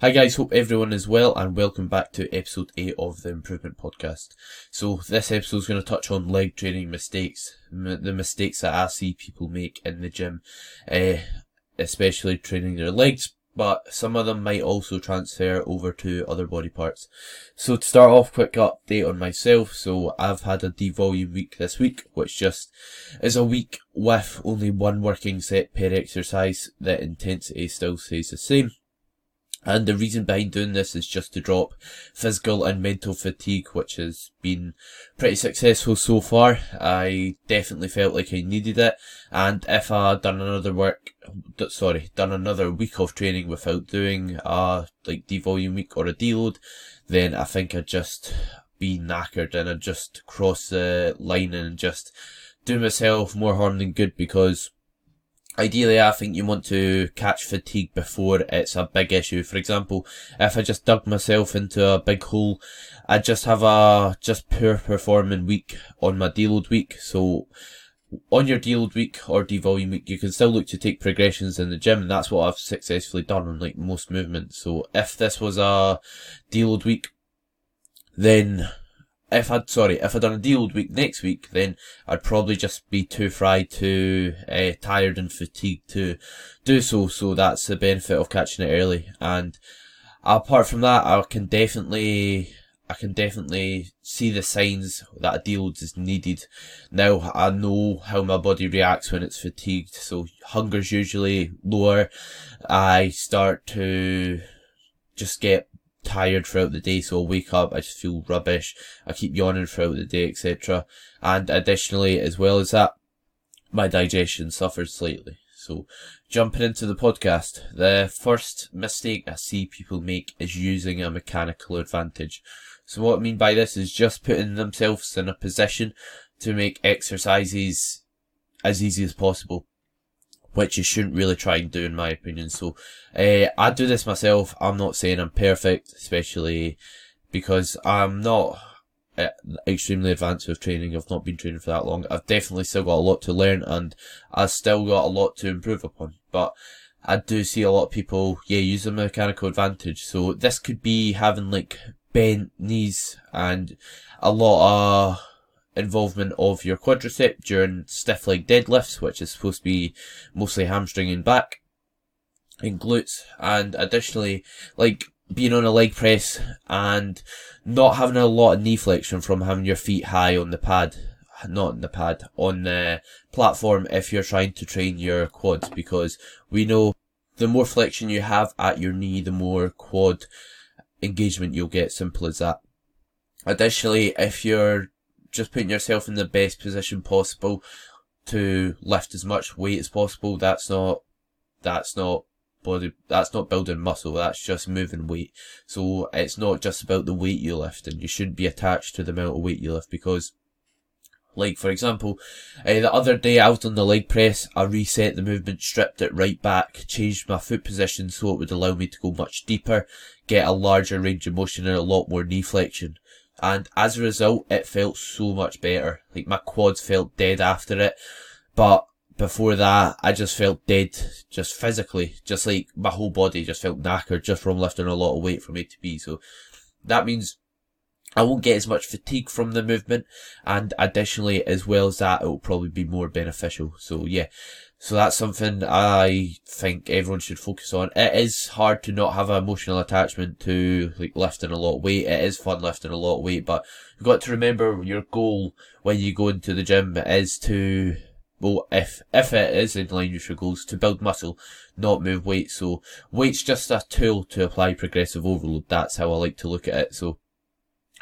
Hi guys, hope everyone is well and welcome back to episode 8 of the Improvement Podcast. So this episode is going to touch on leg training mistakes, m- the mistakes that I see people make in the gym, uh, especially training their legs, but some of them might also transfer over to other body parts. So to start off, quick update on myself. So I've had a devolume week this week, which just is a week with only one working set per exercise. The intensity still stays the same. And the reason behind doing this is just to drop physical and mental fatigue, which has been pretty successful so far. I definitely felt like I needed it. And if I had done another work, sorry, done another week of training without doing a like devolume week or a deload, then I think I'd just be knackered and I'd just cross the line and just do myself more harm than good because Ideally, I think you want to catch fatigue before it's a big issue. For example, if I just dug myself into a big hole, I'd just have a just poor performing week on my deload week. So, on your deload week or devolume week, you can still look to take progressions in the gym, and that's what I've successfully done on like most movements. So, if this was a deload week, then if I'd sorry, if I'd done a deload week next week, then I'd probably just be too fried, too uh, tired and fatigued to do so. So that's the benefit of catching it early. And apart from that, I can definitely, I can definitely see the signs that a deload is needed. Now I know how my body reacts when it's fatigued. So hunger's usually lower. I start to just get tired throughout the day, so I wake up, I just feel rubbish, I keep yawning throughout the day, etc. And additionally, as well as that, my digestion suffers slightly. So, jumping into the podcast, the first mistake I see people make is using a mechanical advantage. So what I mean by this is just putting themselves in a position to make exercises as easy as possible which you shouldn't really try and do in my opinion. So, uh, I do this myself. I'm not saying I'm perfect, especially because I'm not uh, extremely advanced with training. I've not been training for that long. I've definitely still got a lot to learn and I've still got a lot to improve upon. But I do see a lot of people, yeah, use a mechanical advantage. So this could be having like bent knees and a lot of involvement of your quadricep during stiff leg deadlifts, which is supposed to be mostly hamstring and back and glutes. And additionally, like being on a leg press and not having a lot of knee flexion from having your feet high on the pad, not on the pad, on the platform if you're trying to train your quads because we know the more flexion you have at your knee, the more quad engagement you'll get. Simple as that. Additionally, if you're just putting yourself in the best position possible to lift as much weight as possible. That's not, that's not body, that's not building muscle. That's just moving weight. So it's not just about the weight you lift and you shouldn't be attached to the amount of weight you lift because like, for example, uh, the other day was on the leg press, I reset the movement, stripped it right back, changed my foot position so it would allow me to go much deeper, get a larger range of motion and a lot more knee flexion. And as a result, it felt so much better. Like my quads felt dead after it. But before that, I just felt dead, just physically. Just like my whole body just felt knackered just from lifting a lot of weight from A to B. So that means I won't get as much fatigue from the movement. And additionally, as well as that, it will probably be more beneficial. So yeah, so that's something I think everyone should focus on. It is hard to not have an emotional attachment to like lifting a lot of weight. It is fun lifting a lot of weight, but you've got to remember your goal when you go into the gym is to well, if if it is in line with your goals, to build muscle, not move weight. So weight's just a tool to apply progressive overload. That's how I like to look at it. So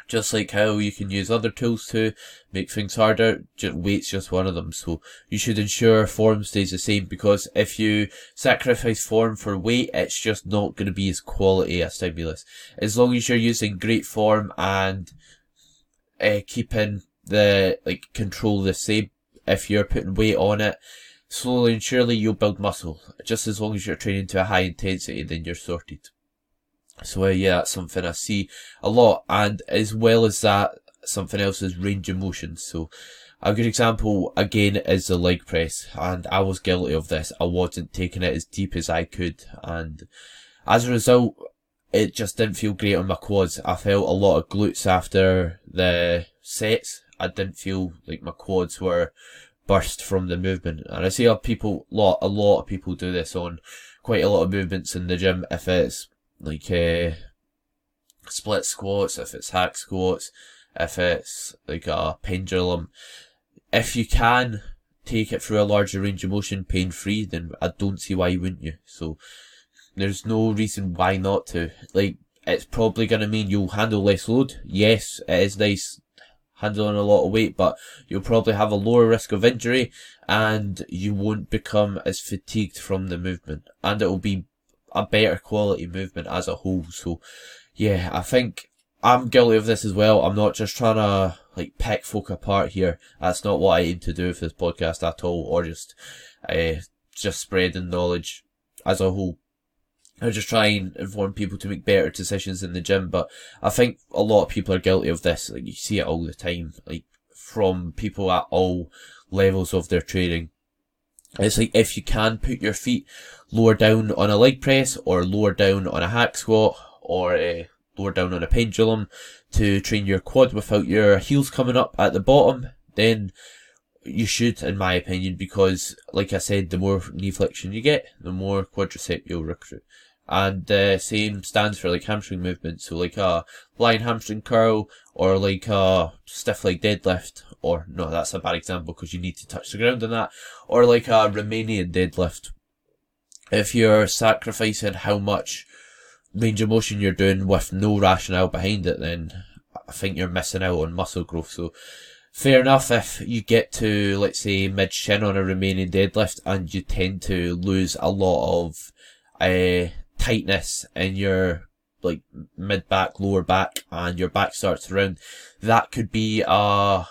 just like how you can use other tools to make things harder, weight's just one of them. So you should ensure form stays the same because if you sacrifice form for weight, it's just not going to be as quality a stimulus. As long as you're using great form and uh, keeping the like control the same, if you're putting weight on it, slowly and surely you'll build muscle. Just as long as you're training to a high intensity, then you're sorted. So uh, yeah, that's something I see a lot. And as well as that, something else is range of motion. So a good example again is the leg press. And I was guilty of this. I wasn't taking it as deep as I could. And as a result, it just didn't feel great on my quads. I felt a lot of glutes after the sets. I didn't feel like my quads were burst from the movement. And I see a people, lot, a lot of people do this on quite a lot of movements in the gym. If it's like, uh, split squats, if it's hack squats, if it's like a pendulum, if you can take it through a larger range of motion pain free, then I don't see why you wouldn't you. So there's no reason why not to. Like, it's probably to mean you'll handle less load. Yes, it is nice handling a lot of weight, but you'll probably have a lower risk of injury and you won't become as fatigued from the movement and it will be a better quality movement as a whole. So yeah, I think I'm guilty of this as well. I'm not just trying to like pick folk apart here. That's not what I aim to do with this podcast at all, or just, uh, just spreading knowledge as a whole. I just try and inform people to make better decisions in the gym, but I think a lot of people are guilty of this. Like you see it all the time, like from people at all levels of their training. It's like if you can put your feet lower down on a leg press or lower down on a hack squat or uh, lower down on a pendulum to train your quad without your heels coming up at the bottom, then you should, in my opinion, because like I said, the more knee flexion you get, the more quadricep you'll recruit. And the uh, same stands for like hamstring movements. So like a blind hamstring curl or like a stiff leg deadlift or no, that's a bad example because you need to touch the ground on that or like a Romanian deadlift. If you're sacrificing how much range of motion you're doing with no rationale behind it, then I think you're missing out on muscle growth. So fair enough if you get to, let's say, mid shin on a Romanian deadlift and you tend to lose a lot of, uh, tightness in your like mid back, lower back, and your back starts to round, that could be a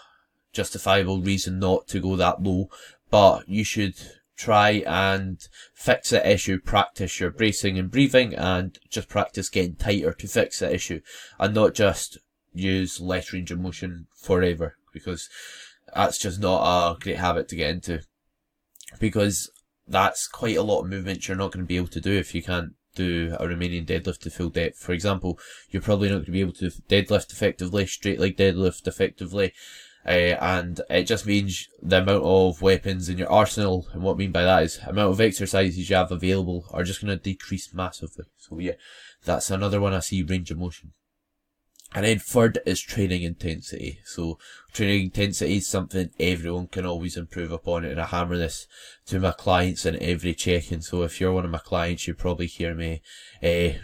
justifiable reason not to go that low. But you should try and fix the issue, practice your bracing and breathing, and just practice getting tighter to fix the issue, and not just use less range of motion forever, because that's just not a great habit to get into. Because that's quite a lot of movements you're not going to be able to do if you can't do a Romanian deadlift to full depth. For example, you're probably not going to be able to deadlift effectively, straight leg deadlift effectively, uh, and it just means the amount of weapons in your arsenal, and what I mean by that is amount of exercises you have available are just going to decrease massively. So yeah, that's another one I see range of motion. And then third is training intensity. So training intensity is something everyone can always improve upon. And I hammer this to my clients in every check-in. So if you're one of my clients, you probably hear me, uh,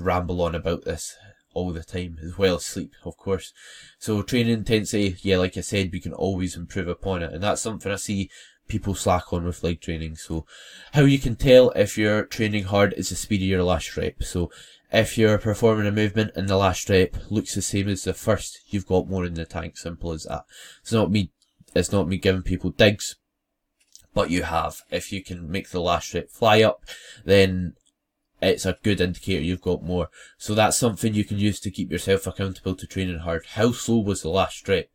ramble on about this all the time, as well as sleep, of course. So training intensity, yeah, like I said, we can always improve upon it. And that's something I see people slack on with leg training. So how you can tell if you're training hard is the speed of your last rep. So if you're performing a movement and the last rep looks the same as the first, you've got more in the tank. Simple as that. It's not me, it's not me giving people digs, but you have. If you can make the last rep fly up, then it's a good indicator you've got more. So that's something you can use to keep yourself accountable to training hard. How slow was the last rep?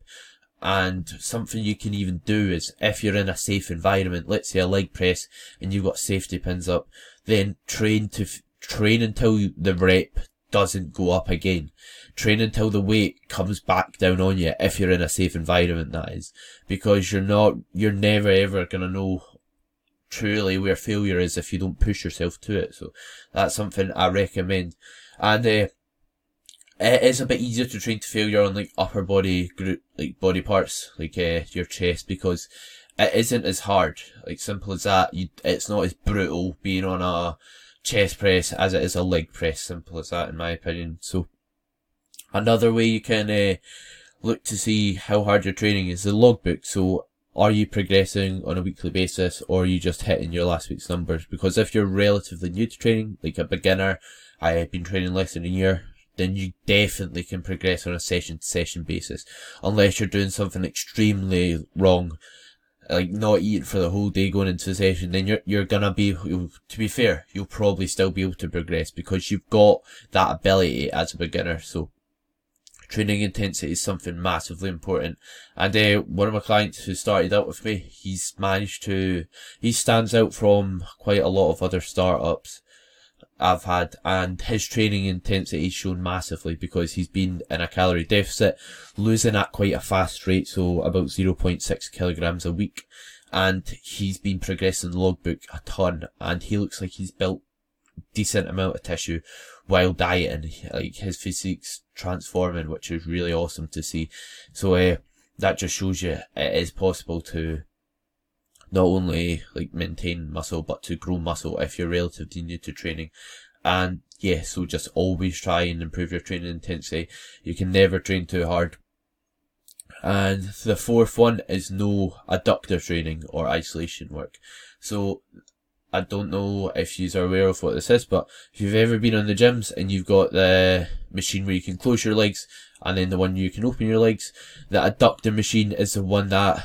And something you can even do is if you're in a safe environment, let's say a leg press and you've got safety pins up, then train to train until the rep doesn't go up again. Train until the weight comes back down on you if you're in a safe environment, that is. Because you're not, you're never ever gonna know truly where failure is if you don't push yourself to it. So that's something I recommend. And, uh, it is a bit easier to train to failure on like upper body group, like body parts, like, uh, your chest because it isn't as hard. Like simple as that. You, it's not as brutal being on a, chest press as it is a leg press. Simple as that, in my opinion. So, another way you can uh, look to see how hard you're training is the logbook. So, are you progressing on a weekly basis or are you just hitting your last week's numbers? Because if you're relatively new to training, like a beginner, I have been training less than a year, then you definitely can progress on a session to session basis. Unless you're doing something extremely wrong like not eating for the whole day going into the session, then you're you're gonna be. To be fair, you'll probably still be able to progress because you've got that ability as a beginner. So training intensity is something massively important. And uh, one of my clients who started out with me, he's managed to, he stands out from quite a lot of other startups. I've had, and his training intensity has shown massively because he's been in a calorie deficit, losing at quite a fast rate, so about 0.6 kilograms a week, and he's been progressing logbook a ton, and he looks like he's built decent amount of tissue while dieting. Like his physique's transforming, which is really awesome to see. So uh, that just shows you it is possible to not only like maintain muscle but to grow muscle if you're relatively new to training. And yeah, so just always try and improve your training intensity. You can never train too hard. And the fourth one is no adductor training or isolation work. So I don't know if you are aware of what this is, but if you've ever been on the gyms and you've got the machine where you can close your legs and then the one you can open your legs, the adductor machine is the one that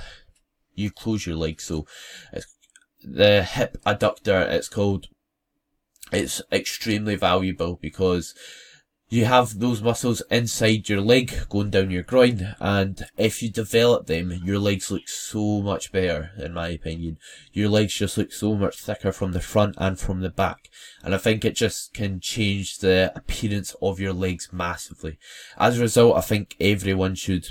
you close your leg. So the hip adductor, it's called, it's extremely valuable because you have those muscles inside your leg going down your groin and if you develop them your legs look so much better in my opinion your legs just look so much thicker from the front and from the back and i think it just can change the appearance of your legs massively as a result i think everyone should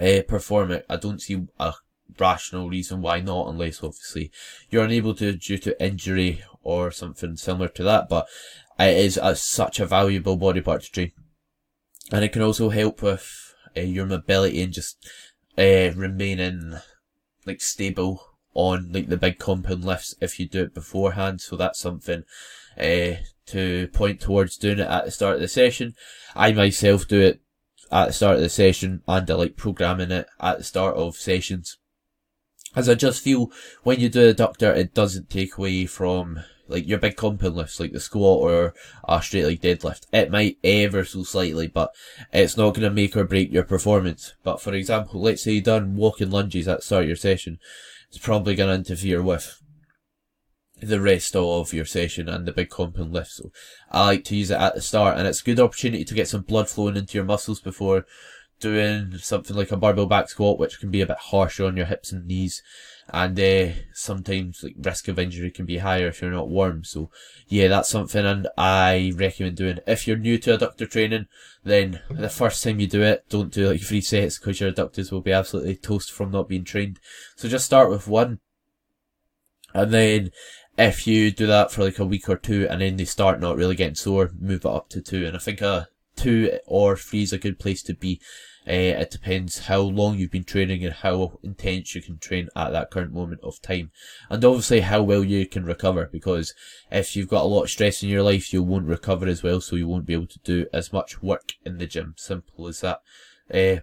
uh, perform it i don't see a rational reason why not unless obviously you're unable to due to injury or something similar to that but it is a, such a valuable body part to train. And it can also help with uh, your mobility and just uh, remaining like stable on like the big compound lifts if you do it beforehand. So that's something uh, to point towards doing it at the start of the session. I myself do it at the start of the session and I like programming it at the start of sessions. As I just feel when you do adductor, it doesn't take away from like your big compound lifts, like the squat or a straight leg deadlift. It might ever so slightly, but it's not going to make or break your performance. But for example, let's say you done walking lunges at the start of your session, it's probably going to interfere with the rest of your session and the big compound lift. So I like to use it at the start and it's a good opportunity to get some blood flowing into your muscles before doing something like a barbell back squat, which can be a bit harsher on your hips and knees and uh, sometimes like risk of injury can be higher if you're not warm. So yeah, that's something and I recommend doing. If you're new to adductor training, then the first time you do it, don't do like three sets because your adductors will be absolutely toast from not being trained. So just start with one. And then if you do that for like a week or two and then they start not really getting sore, move it up to two. And I think a two or three is a good place to be uh, it depends how long you've been training and how intense you can train at that current moment of time. And obviously how well you can recover because if you've got a lot of stress in your life, you won't recover as well, so you won't be able to do as much work in the gym. Simple as that. Uh,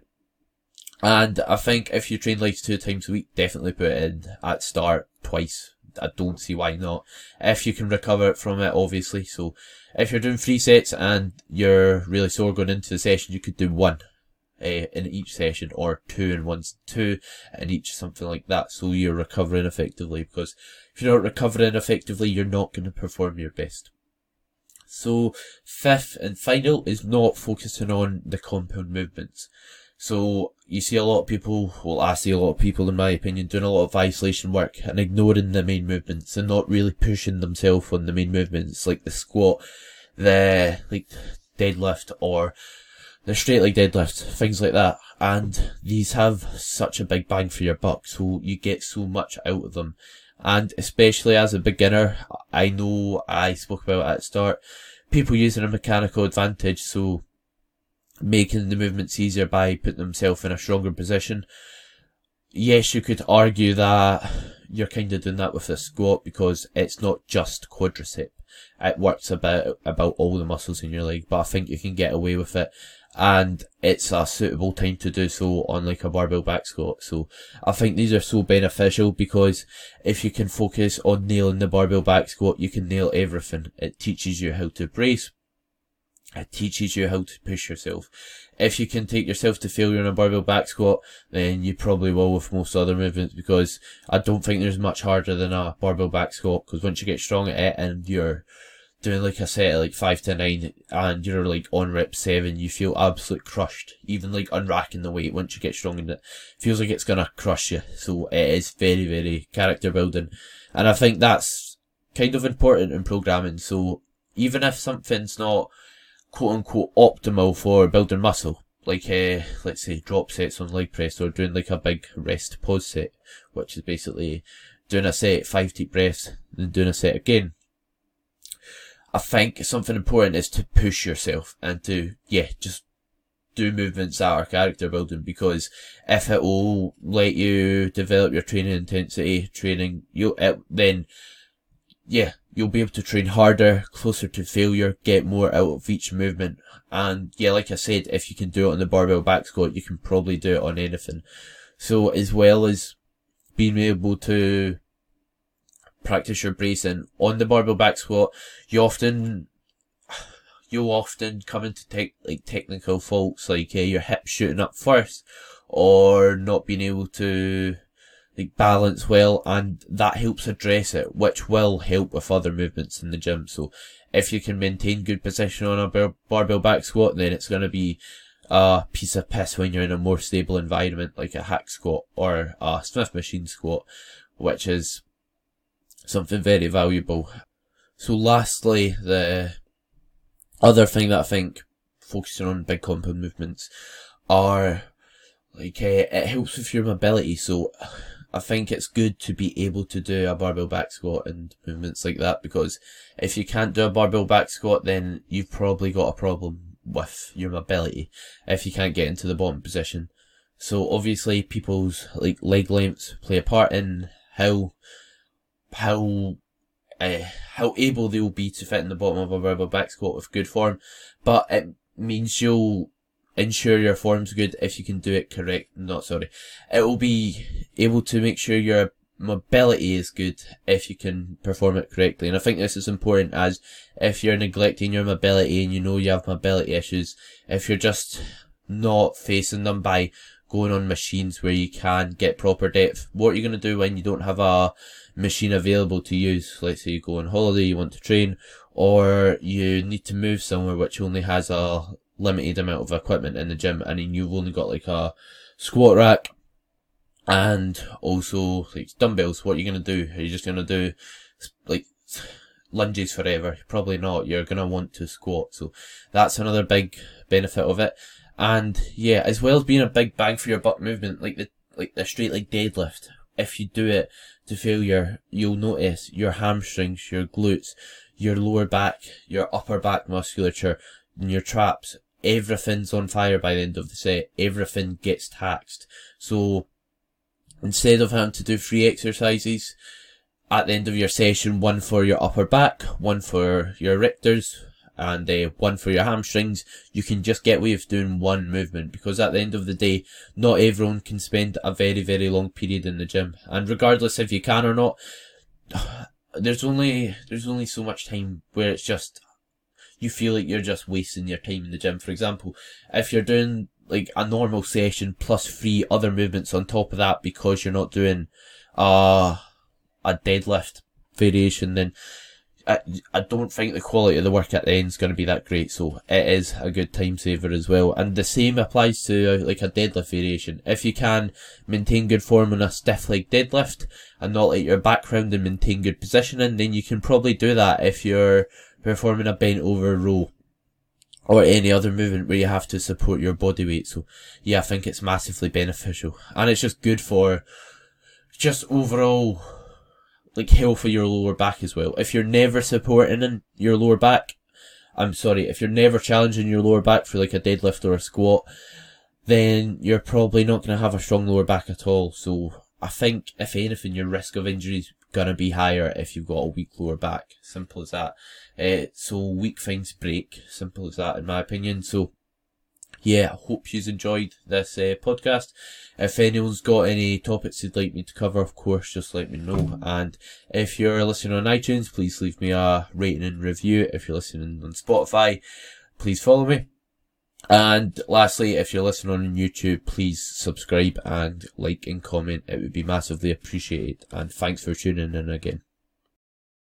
and I think if you train like two times a week, definitely put it in at start twice. I don't see why not. If you can recover from it, obviously. So if you're doing three sets and you're really sore going into the session, you could do one uh, in each session or two in one, two in each, something like that. So you're recovering effectively because if you're not recovering effectively, you're not going to perform your best. So fifth and final is not focusing on the compound movements. So you see a lot of people, well I see a lot of people in my opinion doing a lot of isolation work and ignoring the main movements and not really pushing themselves on the main movements like the squat, the like deadlift or the straight leg deadlift, things like that. And these have such a big bang for your buck, so you get so much out of them. And especially as a beginner, I know I spoke about at the start, people using a mechanical advantage, so making the movements easier by putting themselves in a stronger position. Yes, you could argue that you're kind of doing that with the squat because it's not just quadricep. It works about, about all the muscles in your leg, but I think you can get away with it and it's a suitable time to do so on like a barbell back squat. So I think these are so beneficial because if you can focus on nailing the barbell back squat, you can nail everything. It teaches you how to brace. It teaches you how to push yourself. If you can take yourself to failure in a barbell back squat, then you probably will with most other movements because I don't think there's much harder than a barbell back squat because once you get strong at it and you're doing like a set of like five to nine and you're like on rep seven, you feel absolutely crushed. Even like unracking the weight once you get strong in it, feels like it's gonna crush you. So it is very, very character building. And I think that's kind of important in programming. So even if something's not quote unquote optimal for building muscle, like uh, let's say drop sets on leg press or doing like a big rest pause set, which is basically doing a set, five deep breaths, then doing a set again. I think something important is to push yourself and to, yeah, just do movements that are character building because if it will let you develop your training intensity, training, you then, yeah, you'll be able to train harder, closer to failure, get more out of each movement. And yeah, like I said, if you can do it on the barbell back squat, you can probably do it on anything. So as well as being able to practice your bracing on the barbell back squat, you often you'll often come into tech like technical faults like uh, your hip shooting up first or not being able to like balance well and that helps address it which will help with other movements in the gym so if you can maintain good position on a bar- barbell back squat then it's going to be a piece of piss when you're in a more stable environment like a hack squat or a smith machine squat which is something very valuable so lastly the other thing that I think focusing on big compound movements are like uh, it helps with your mobility. So I think it's good to be able to do a barbell back squat and movements like that because if you can't do a barbell back squat, then you've probably got a problem with your mobility if you can't get into the bottom position. So obviously people's like leg lengths play a part in how how uh, how able they will be to fit in the bottom of a barbell back squat with good form, but it means you'll ensure your form's good if you can do it correct. Not sorry, it will be able to make sure your mobility is good if you can perform it correctly. And I think this is important as if you're neglecting your mobility and you know you have mobility issues, if you're just not facing them by going on machines where you can get proper depth, what are you going to do when you don't have a machine available to use. Let's say you go on holiday, you want to train, or you need to move somewhere which only has a limited amount of equipment in the gym, and then you've only got like a squat rack and also like dumbbells. What are you gonna do? Are you just gonna do like lunges forever? Probably not. You're gonna want to squat. So that's another big benefit of it. And yeah, as well as being a big bang for your buck movement, like the like the straight leg deadlift. If you do it to failure, you'll notice your hamstrings, your glutes, your lower back, your upper back musculature, and your traps, everything's on fire by the end of the set. Everything gets taxed. So, instead of having to do three exercises at the end of your session, one for your upper back, one for your erectors, and uh, one for your hamstrings, you can just get away with doing one movement because at the end of the day, not everyone can spend a very, very long period in the gym. And regardless if you can or not, there's only, there's only so much time where it's just, you feel like you're just wasting your time in the gym. For example, if you're doing like a normal session plus three other movements on top of that because you're not doing, uh, a deadlift variation, then I, I don't think the quality of the work at the end is going to be that great, so it is a good time saver as well. And the same applies to uh, like a deadlift variation. If you can maintain good form on a stiff leg deadlift and not let your background and maintain good positioning, then you can probably do that if you're performing a bent over row or any other movement where you have to support your body weight. So yeah, I think it's massively beneficial and it's just good for just overall like health for your lower back as well. If you're never supporting in your lower back, I'm sorry, if you're never challenging your lower back for like a deadlift or a squat, then you're probably not going to have a strong lower back at all. So I think if anything, your risk of injury is going to be higher if you've got a weak lower back. Simple as that. Uh, so weak things break. Simple as that in my opinion. So yeah, I hope you've enjoyed this uh, podcast. If anyone's got any topics you'd like me to cover, of course, just let me know. And if you're listening on iTunes, please leave me a rating and review. If you're listening on Spotify, please follow me. And lastly, if you're listening on YouTube, please subscribe and like and comment. It would be massively appreciated. And thanks for tuning in again.